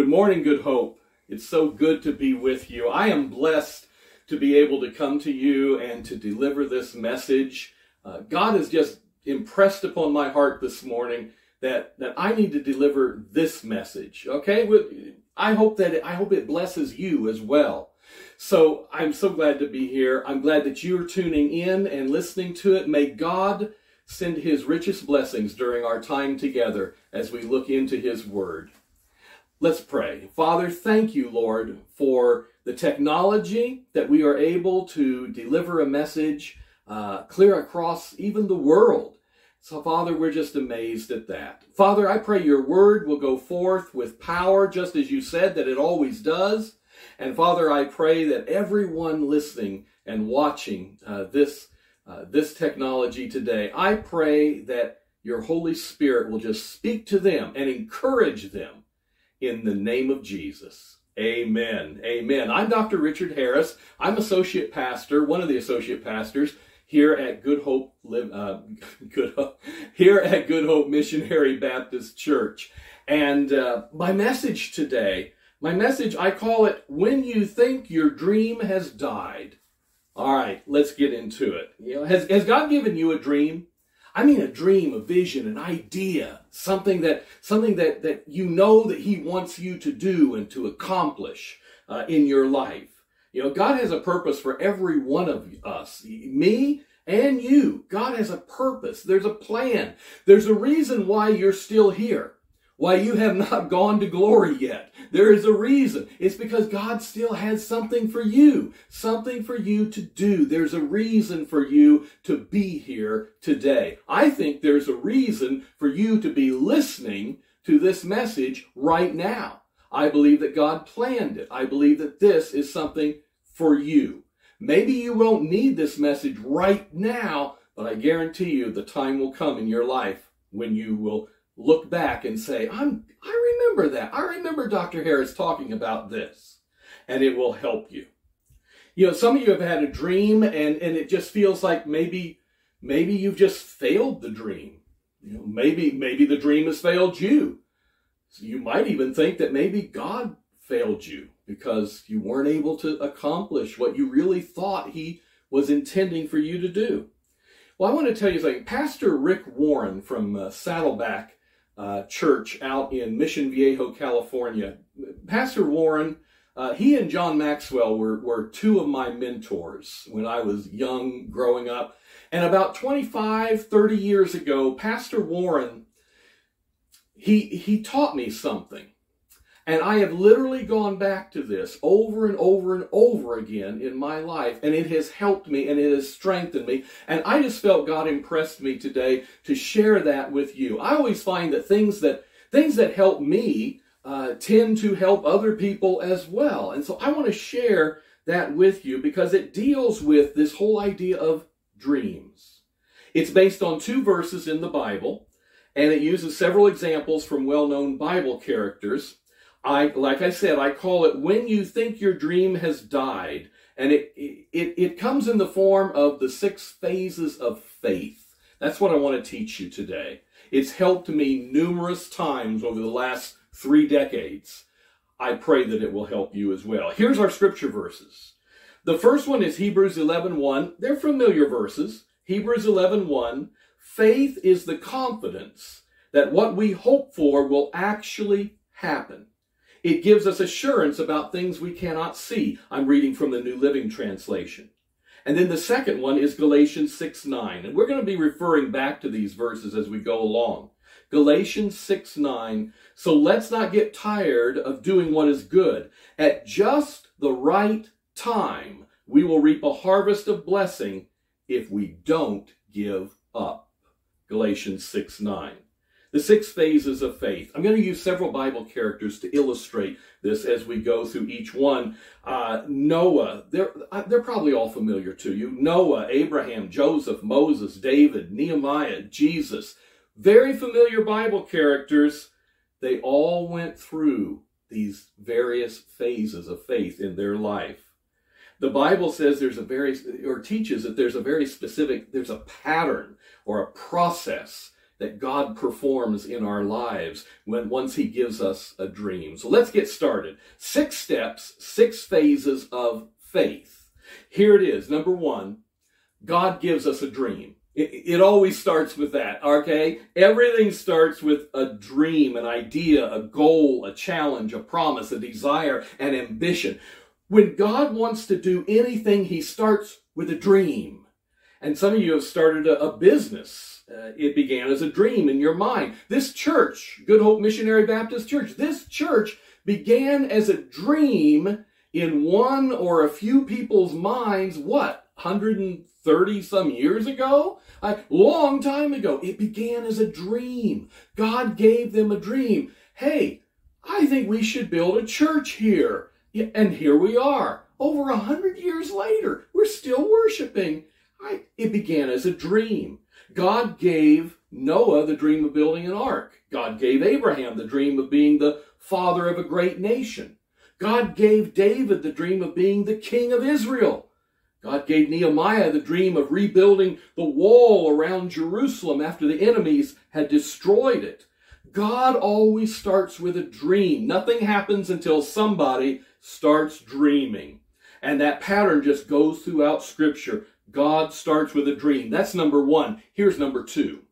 Good morning, Good Hope. It's so good to be with you. I am blessed to be able to come to you and to deliver this message. Uh, God has just impressed upon my heart this morning that, that I need to deliver this message. Okay? I hope that it, I hope it blesses you as well. So I'm so glad to be here. I'm glad that you are tuning in and listening to it. May God send his richest blessings during our time together as we look into his word. Let's pray. Father, thank you, Lord, for the technology that we are able to deliver a message uh, clear across even the world. So, Father, we're just amazed at that. Father, I pray your word will go forth with power, just as you said that it always does. And Father, I pray that everyone listening and watching uh, this, uh, this technology today, I pray that your Holy Spirit will just speak to them and encourage them in the name of Jesus. Amen. Amen. I'm Dr. Richard Harris. I'm associate pastor, one of the associate pastors here at Good Hope, uh, Good Hope here at Good Hope Missionary Baptist Church. And uh, my message today, my message, I call it "When You Think Your Dream Has Died." All right, let's get into it. You know, has has God given you a dream? I mean a dream, a vision, an idea, something that something that that you know that he wants you to do and to accomplish uh, in your life. You know, God has a purpose for every one of us. Me and you. God has a purpose. There's a plan. There's a reason why you're still here why you have not gone to glory yet. There is a reason. It's because God still has something for you, something for you to do. There's a reason for you to be here today. I think there's a reason for you to be listening to this message right now. I believe that God planned it. I believe that this is something for you. Maybe you won't need this message right now, but I guarantee you the time will come in your life when you will look back and say, I'm, I remember that. I remember Dr. Harris talking about this. And it will help you. You know, some of you have had a dream and, and it just feels like maybe, maybe you've just failed the dream. You know, maybe, maybe the dream has failed you. So you might even think that maybe God failed you because you weren't able to accomplish what you really thought he was intending for you to do. Well, I want to tell you something. Pastor Rick Warren from uh, Saddleback uh, church out in Mission Viejo, California. Pastor Warren, uh, he and John Maxwell were, were two of my mentors when I was young growing up. And about 25, 30 years ago, Pastor Warren, he, he taught me something. And I have literally gone back to this over and over and over again in my life, and it has helped me and it has strengthened me. And I just felt God impressed me today to share that with you. I always find that things that things that help me uh, tend to help other people as well. And so I want to share that with you because it deals with this whole idea of dreams. It's based on two verses in the Bible, and it uses several examples from well known Bible characters. I, like I said, I call it when you think your dream has died. And it, it, it comes in the form of the six phases of faith. That's what I want to teach you today. It's helped me numerous times over the last three decades. I pray that it will help you as well. Here's our scripture verses. The first one is Hebrews 11:1. 1. They're familiar verses. Hebrews 11:1. 1. Faith is the confidence that what we hope for will actually happen. It gives us assurance about things we cannot see. I'm reading from the New Living Translation. And then the second one is Galatians 6 9. And we're going to be referring back to these verses as we go along. Galatians 6 9. So let's not get tired of doing what is good. At just the right time, we will reap a harvest of blessing if we don't give up. Galatians 6 9. The six phases of faith. I'm going to use several Bible characters to illustrate this as we go through each one. Uh, Noah, they're, uh, they're probably all familiar to you. Noah, Abraham, Joseph, Moses, David, Nehemiah, Jesus. Very familiar Bible characters. They all went through these various phases of faith in their life. The Bible says there's a very, or teaches that there's a very specific, there's a pattern or a process that God performs in our lives when once he gives us a dream. So let's get started. Six steps, six phases of faith. Here it is. Number 1, God gives us a dream. It, it, always starts with that, okay? Everything starts with a dream, an idea, a goal, a challenge, a promise, a desire, an ambition. When God wants to do anything, he starts with a dream. And some of you have started a, a business. Uh, it began as a dream in your mind. This church, Good Hope Missionary Baptist Church, this church began as a dream in one or a few people's minds, what, 130 some years ago? A long time ago. It began as a dream. God gave them a dream. Hey, I think we should build a church here. And here we are. Over a hundred years later, we're still worshiping. It began as a dream. God gave Noah the dream of building an ark. God gave Abraham the dream of being the father of a great nation. God gave David the dream of being the king of Israel. God gave Nehemiah the dream of rebuilding the wall around Jerusalem after the enemies had destroyed it. God always starts with a dream. Nothing happens until somebody starts dreaming. And that pattern just goes throughout Scripture. God starts with a dream. That's number one. Here's number two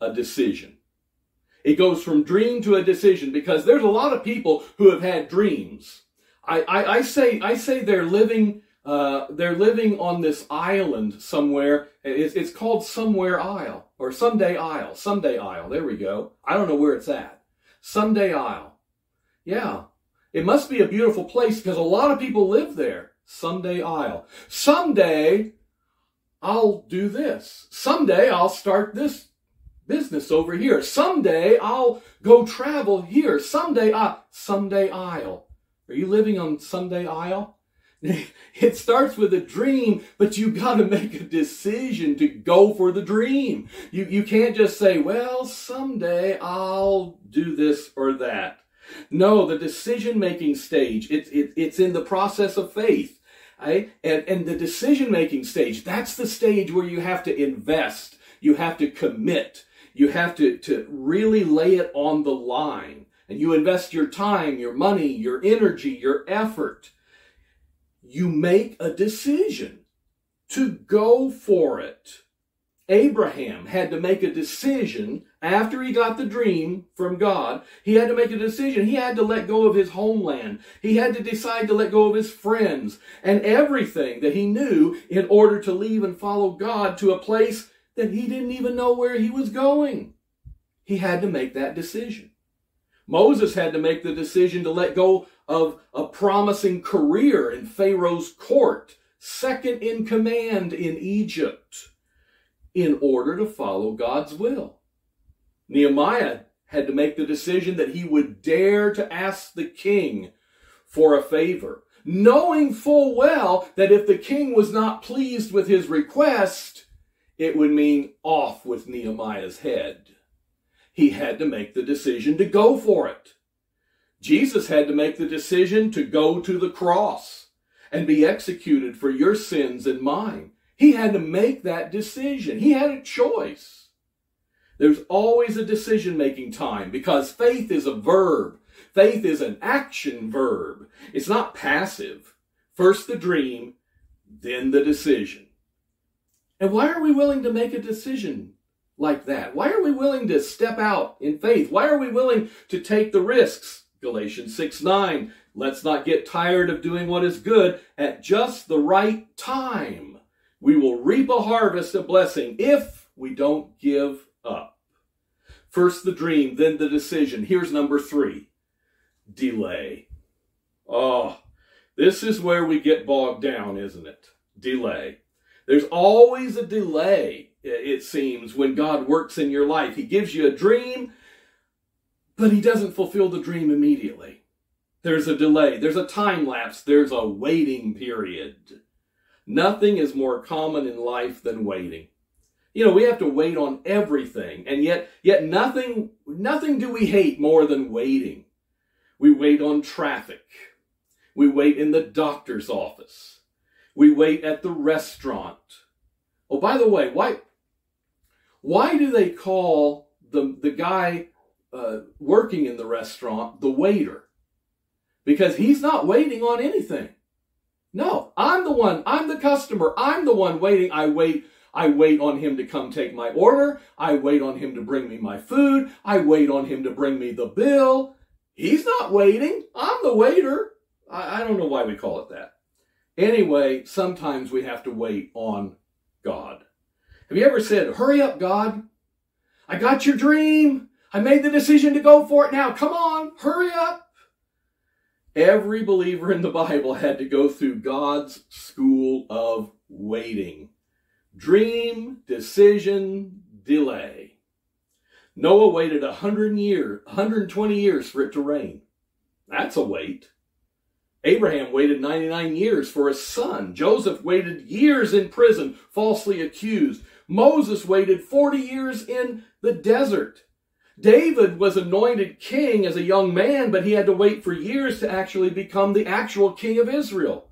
a decision. It goes from dream to a decision because there's a lot of people who have had dreams. I, I, I say I say they're living uh, they're living on this island somewhere. It's, it's called Somewhere Isle or Someday Isle. Someday Isle. There we go. I don't know where it's at. Someday Isle. Yeah. It must be a beautiful place because a lot of people live there. Someday Isle. Someday I'll do this. Someday I'll start this business over here. Someday I'll go travel here. Someday I someday Isle. Are you living on Someday Isle? It starts with a dream, but you got to make a decision to go for the dream. You, you can't just say, well, someday I'll do this or that. No, the decision making stage, it, it, it's in the process of faith. Right? And, and the decision making stage, that's the stage where you have to invest. You have to commit. You have to, to really lay it on the line. And you invest your time, your money, your energy, your effort you make a decision to go for it. Abraham had to make a decision after he got the dream from God. He had to make a decision. He had to let go of his homeland. He had to decide to let go of his friends and everything that he knew in order to leave and follow God to a place that he didn't even know where he was going. He had to make that decision. Moses had to make the decision to let go of a promising career in Pharaoh's court, second in command in Egypt, in order to follow God's will. Nehemiah had to make the decision that he would dare to ask the king for a favor, knowing full well that if the king was not pleased with his request, it would mean off with Nehemiah's head. He had to make the decision to go for it. Jesus had to make the decision to go to the cross and be executed for your sins and mine. He had to make that decision. He had a choice. There's always a decision making time because faith is a verb. Faith is an action verb. It's not passive. First the dream, then the decision. And why are we willing to make a decision like that? Why are we willing to step out in faith? Why are we willing to take the risks? Galatians 6 9. Let's not get tired of doing what is good at just the right time. We will reap a harvest of blessing if we don't give up. First the dream, then the decision. Here's number three delay. Oh, this is where we get bogged down, isn't it? Delay. There's always a delay, it seems, when God works in your life. He gives you a dream but he doesn't fulfill the dream immediately. There's a delay, there's a time lapse, there's a waiting period. Nothing is more common in life than waiting. You know, we have to wait on everything, and yet yet nothing nothing do we hate more than waiting. We wait on traffic. We wait in the doctor's office. We wait at the restaurant. Oh, by the way, why Why do they call the, the guy uh, working in the restaurant the waiter? Because he's not waiting on anything. No, I'm the one. I'm the customer. I'm the one waiting. I wait. I wait on him to come take my order. I wait on him to bring me my food. I wait on him to bring me the bill. He's not waiting. I'm the waiter. I, I don't know why we call it that. Anyway, sometimes we have to wait on God. Have you ever said, Hurry up, God? I got your dream. I made the decision to go for it now. Come on, hurry up. Every believer in the Bible had to go through God's school of waiting. Dream, decision, delay. Noah waited 100 years, 120 years for it to rain. That's a wait. Abraham waited 99 years for a son. Joseph waited years in prison, falsely accused. Moses waited 40 years in the desert. David was anointed king as a young man, but he had to wait for years to actually become the actual king of Israel.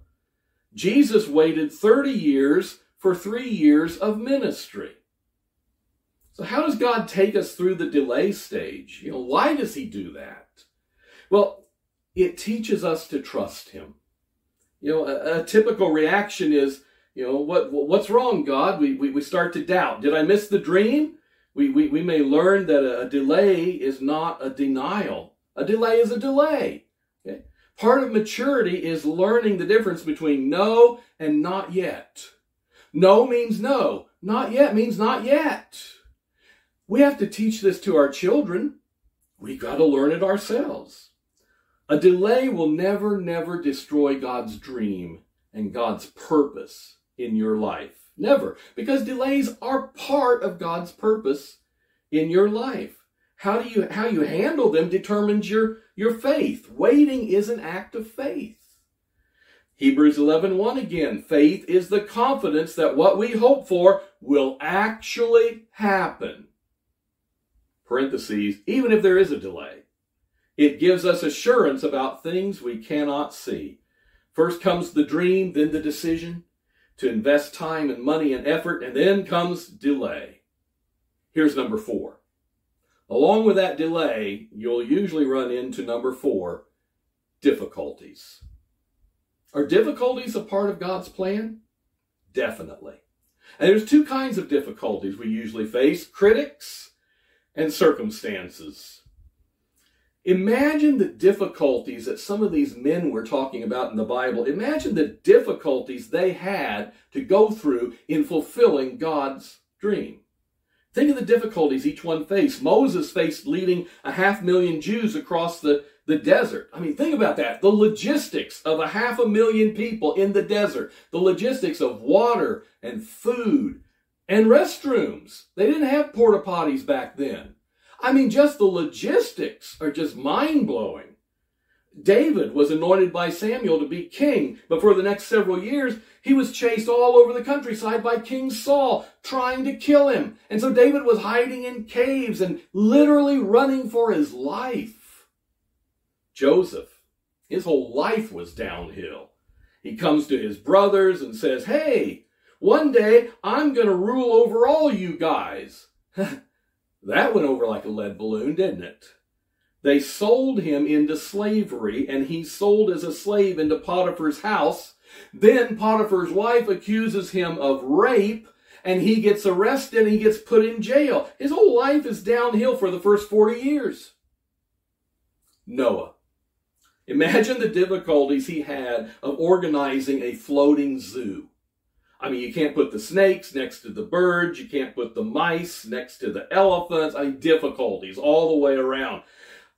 Jesus waited 30 years for three years of ministry. So, how does God take us through the delay stage? You know, why does he do that? Well, it teaches us to trust him. You know, a, a typical reaction is, you know, what what's wrong, God? We, we, we start to doubt. Did I miss the dream? We, we, we may learn that a, delay is not a denial. A delay is a delay. Okay? Part of maturity is learning the difference between no and not yet. No means no. Not yet means not yet. We have to teach this to our children. We got to learn it ourselves. A delay will never, never destroy God's dream and God's purpose in your life. Never. Because delays are part of God's purpose in your life. How do you how you handle them determines your, your faith. Waiting is an act of faith. Hebrews 11, 1 again. Faith is the confidence that what we hope for will actually happen. Parentheses, even if there is a delay. It gives us assurance about things we cannot see. First comes the dream, then the decision to invest time and money and effort, and then comes delay. Here's number four. Along with that delay, you'll usually run into number four difficulties. Are difficulties a part of God's plan? Definitely. And there's two kinds of difficulties we usually face critics and circumstances. Imagine the difficulties that some of these men we're talking about in the Bible, imagine the difficulties they had to go through in fulfilling God's dream. Think of the difficulties each one faced. Moses faced leading a half million Jews across the, the desert. I mean, think about that. The logistics of a half a million people in the desert, the logistics of water and food and restrooms. They didn't have porta potties back then. I mean, just the logistics are just mind blowing. David was anointed by Samuel to be king, but for the next several years, he was chased all over the countryside by King Saul, trying to kill him. And so David was hiding in caves and literally running for his life. Joseph, his whole life was downhill. He comes to his brothers and says, Hey, one day I'm going to rule over all you guys. That went over like a lead balloon, didn't it? They sold him into slavery, and he sold as a slave into Potiphar's house. Then Potiphar's wife accuses him of rape, and he gets arrested and he gets put in jail. His whole life is downhill for the first 40 years. Noah. Imagine the difficulties he had of organizing a floating zoo. I mean, you can't put the snakes next to the birds. You can't put the mice next to the elephants. I mean, difficulties all the way around.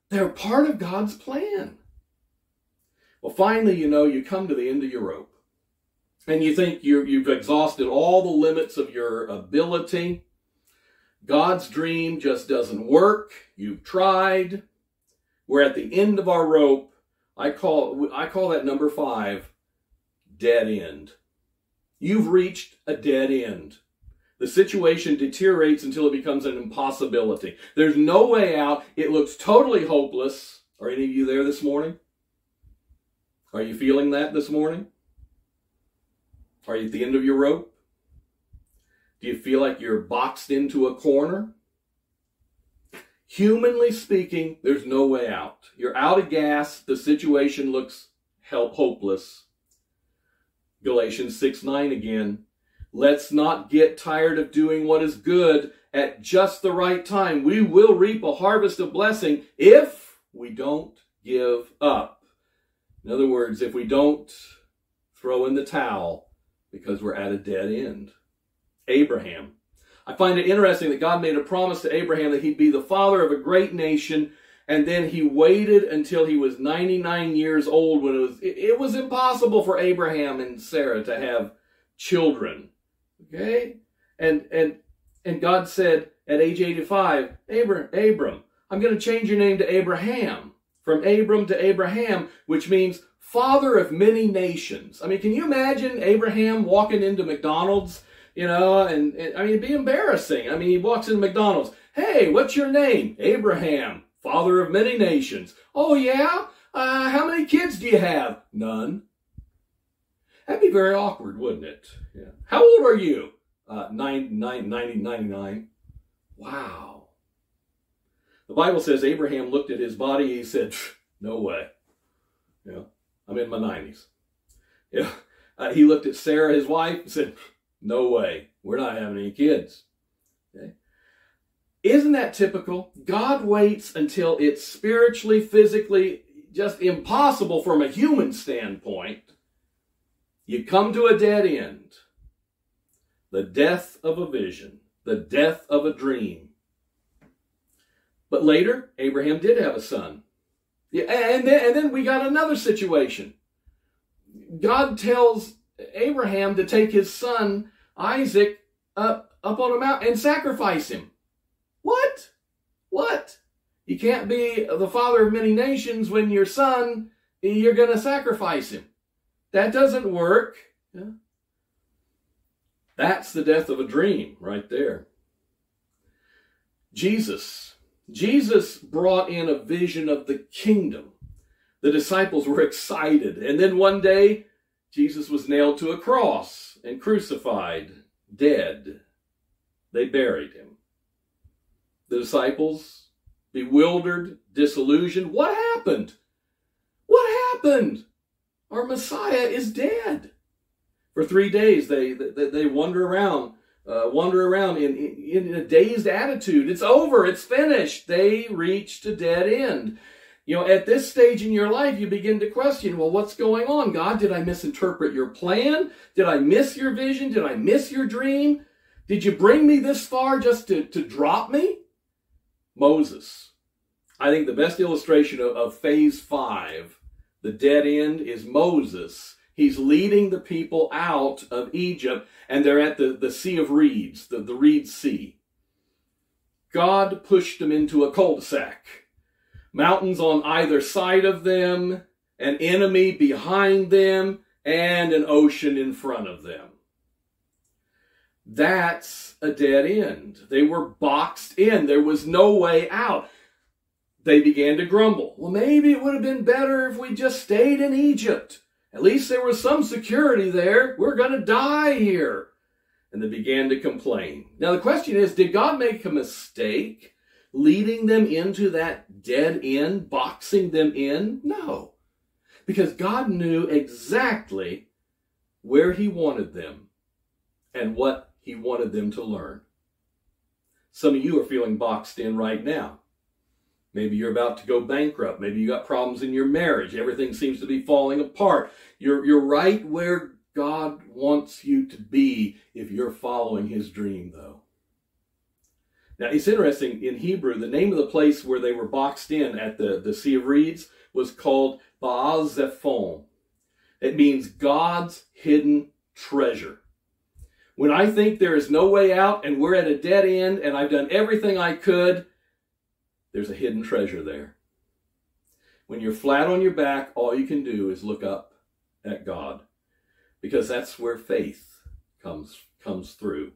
They're part of God's plan. Well, finally, you know, you come to the end of your rope. And you think you you've exhausted all the limits of your ability. God's dream just doesn't work. You've tried. We're at the end of our rope. I call, I call that number five, dead end. You've reached a dead end. The situation deteriorates until it becomes an impossibility. There's no way out. It looks totally hopeless. Are any of you there this morning? Are you feeling that this morning? Are you at the end of your rope? Do you feel like you're boxed into a corner? Humanly speaking, there's no way out. You're out of gas. The situation looks help hopeless. Galatians 6 9 again. Let's not get tired of doing what is good at just the right time. We will reap a harvest of blessing if we don't give up. In other words, if we don't throw in the towel because we're at a dead end. Abraham. I find it interesting that God made a promise to Abraham that he'd be the father of a great nation, and then he waited until he was 99 years old when it was it, it was impossible for Abraham and Sarah to have children. Okay? And and and God said at age 85, Abram, Abram, I'm going to change your name to Abraham. From Abram to Abraham, which means father of many nations. I mean, can you imagine Abraham walking into McDonald's, you know, and, and I mean, it'd be embarrassing. I mean, he walks into McDonald's. Hey, what's your name? Abraham, father of many nations. Oh, yeah? Uh, how many kids do you have? None. That'd be very awkward, wouldn't it? Yeah. How old are you? Uh, nine, nine, 90, 99. Wow. The Bible says Abraham looked at his body. He said, "No way." Yeah, I'm in my 90s. Yeah, uh, he looked at Sarah, his wife, and said, "No way. We're not having any kids." Okay. Isn't that typical? God waits until it's spiritually, physically, just impossible from a human standpoint. You come to a dead end. The death of a vision, the death of a dream. But later, Abraham did have a son. Yeah, and then, and then we got another situation. God tells Abraham to take his son Isaac up, up on a mountain and sacrifice him. What? What? You can't be the father of many nations when your son, you're going to sacrifice him. That doesn't work. Yeah. That's the death of a dream right there. Jesus. Jesus brought in a vision of the kingdom. The disciples were excited. And then one day, Jesus was nailed to a cross and crucified, dead. They buried him. The disciples, bewildered, disillusioned, what happened? What happened? Our Messiah is dead. For three days, they, they, they wander around, uh, wander around in, in, in a dazed attitude. It's over. It's finished. They reached a dead end. You know, at this stage in your life, you begin to question, well, what's going on? God, did I misinterpret your plan? Did I miss your vision? Did I miss your dream? Did you bring me this far just to, to drop me? Moses. I think the best illustration of, of phase five, the dead end, is Moses He's leading the people out of Egypt, and they're at the, the Sea of Reeds, the, the Reed Sea. God pushed them into a cul-de-sac. Mountains on either side of them, an enemy behind them, and an ocean in front of them. That's a dead end. They were boxed in. There was no way out. They began to grumble. Well, maybe it would have been better if we just stayed in Egypt. At least there was some security there. We're going to die here. And they began to complain. Now, the question is did God make a mistake leading them into that dead end, boxing them in? No. Because God knew exactly where He wanted them and what He wanted them to learn. Some of you are feeling boxed in right now. Maybe you're about to go bankrupt. Maybe you got problems in your marriage. Everything seems to be falling apart. You're, you're right where God wants you to be if you're following his dream, though. Now, it's interesting. In Hebrew, the name of the place where they were boxed in at the, the Sea of Reeds was called Baal Zephon. It means God's hidden treasure. When I think there is no way out and we're at a dead end and I've done everything I could, there's a hidden treasure there. When you're flat on your back, all you can do is look up at God because that's where faith comes, comes through.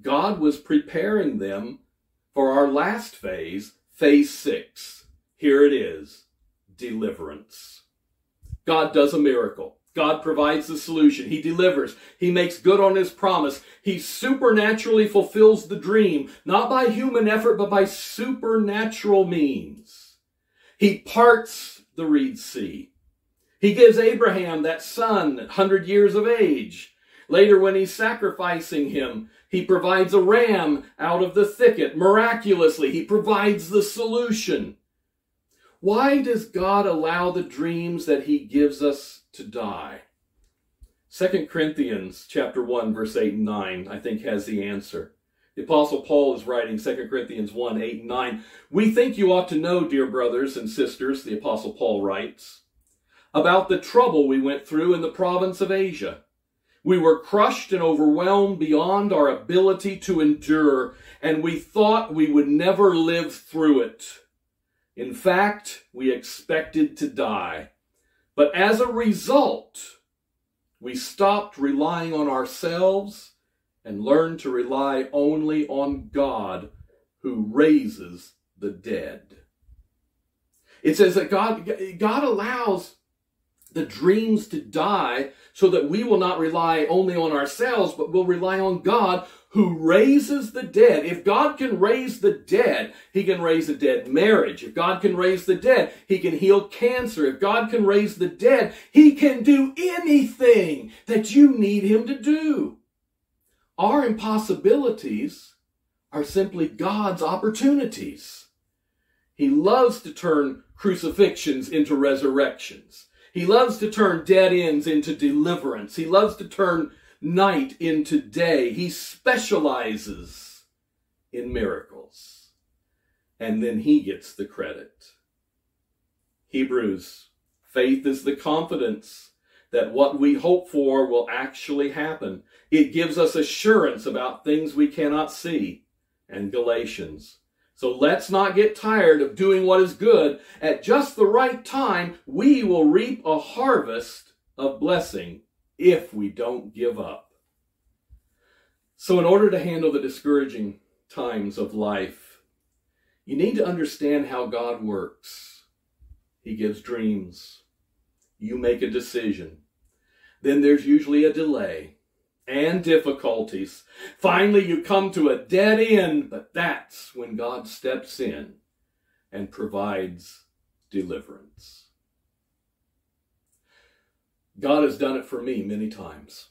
God was preparing them for our last phase, phase six. Here it is deliverance. God does a miracle. God provides the solution. He delivers. He makes good on his promise. He supernaturally fulfills the dream, not by human effort, but by supernatural means. He parts the Reed Sea. He gives Abraham that son, 100 years of age. Later, when he's sacrificing him, he provides a ram out of the thicket. Miraculously, he provides the solution. Why does God allow the dreams that he gives us to die? 2 Corinthians chapter 1 verse 8 and 9 I think has the answer. The apostle Paul is writing 2 Corinthians 1 8 and 9. We think you ought to know, dear brothers and sisters, the apostle Paul writes, about the trouble we went through in the province of Asia. We were crushed and overwhelmed beyond our ability to endure, and we thought we would never live through it. In fact, we expected to die. But as a result, we stopped relying on ourselves and learned to rely only on God who raises the dead. It says that God, God allows the dreams to die so that we will not rely only on ourselves, but will rely on God who raises the dead. If God can raise the dead, He can raise a dead marriage. If God can raise the dead, He can heal cancer. If God can raise the dead, He can do anything that you need Him to do. Our impossibilities are simply God's opportunities. He loves to turn crucifixions into resurrections. He loves to turn dead ends into deliverance. He loves to turn night into day. He specializes in miracles. And then he gets the credit. Hebrews, faith is the confidence that what we hope for will actually happen. It gives us assurance about things we cannot see. And Galatians, so let's not get tired of doing what is good. At just the right time, we will reap a harvest of blessing if we don't give up. So, in order to handle the discouraging times of life, you need to understand how God works. He gives dreams. You make a decision. Then there's usually a delay and difficulties. Finally, you come to a dead end, but that's when God steps in and provides deliverance. God has done it for me many times.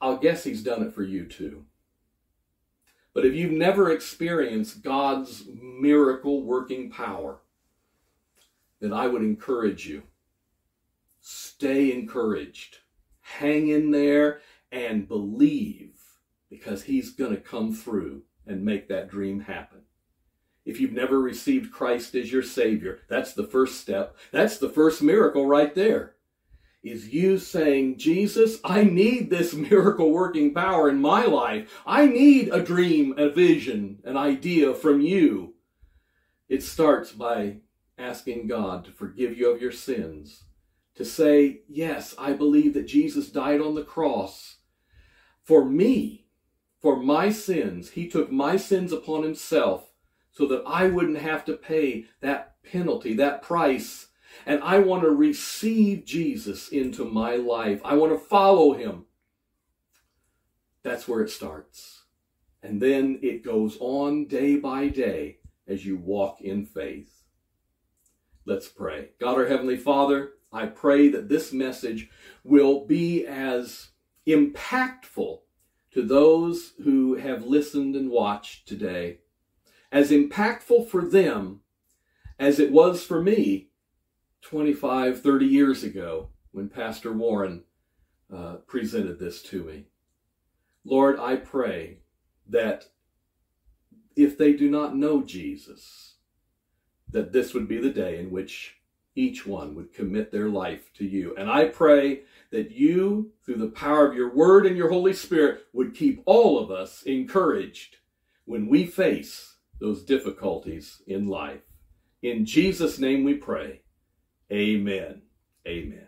I'll guess He's done it for you too. But if you've never experienced God's miracle working power, then I would encourage you stay encouraged. Hang in there and believe because He's going to come through and make that dream happen. If you've never received Christ as your Savior, that's the first step. That's the first miracle right there. Is you saying, Jesus, I need this miracle working power in my life. I need a dream, a vision, an idea from you. It starts by asking God to forgive you of your sins to say, Yes, I believe that Jesus died on the cross for me, for my sins. He took my sins upon himself so that I wouldn't have to pay that penalty, that price. And I want to receive Jesus into my life. I want to follow him. That's where it starts. And then it goes on day by day as you walk in faith. Let's pray. God, our Heavenly Father, I pray that this message will be as impactful to those who have listened and watched today, as impactful for them as it was for me 25, 30 years ago when Pastor Warren uh, presented this to me. Lord, I pray that if they do not know Jesus, that this would be the day in which each one would commit their life to you. And I pray that you, through the power of your word and your Holy Spirit, would keep all of us encouraged when we face those difficulties in life. In Jesus' name we pray. Amen. Amen.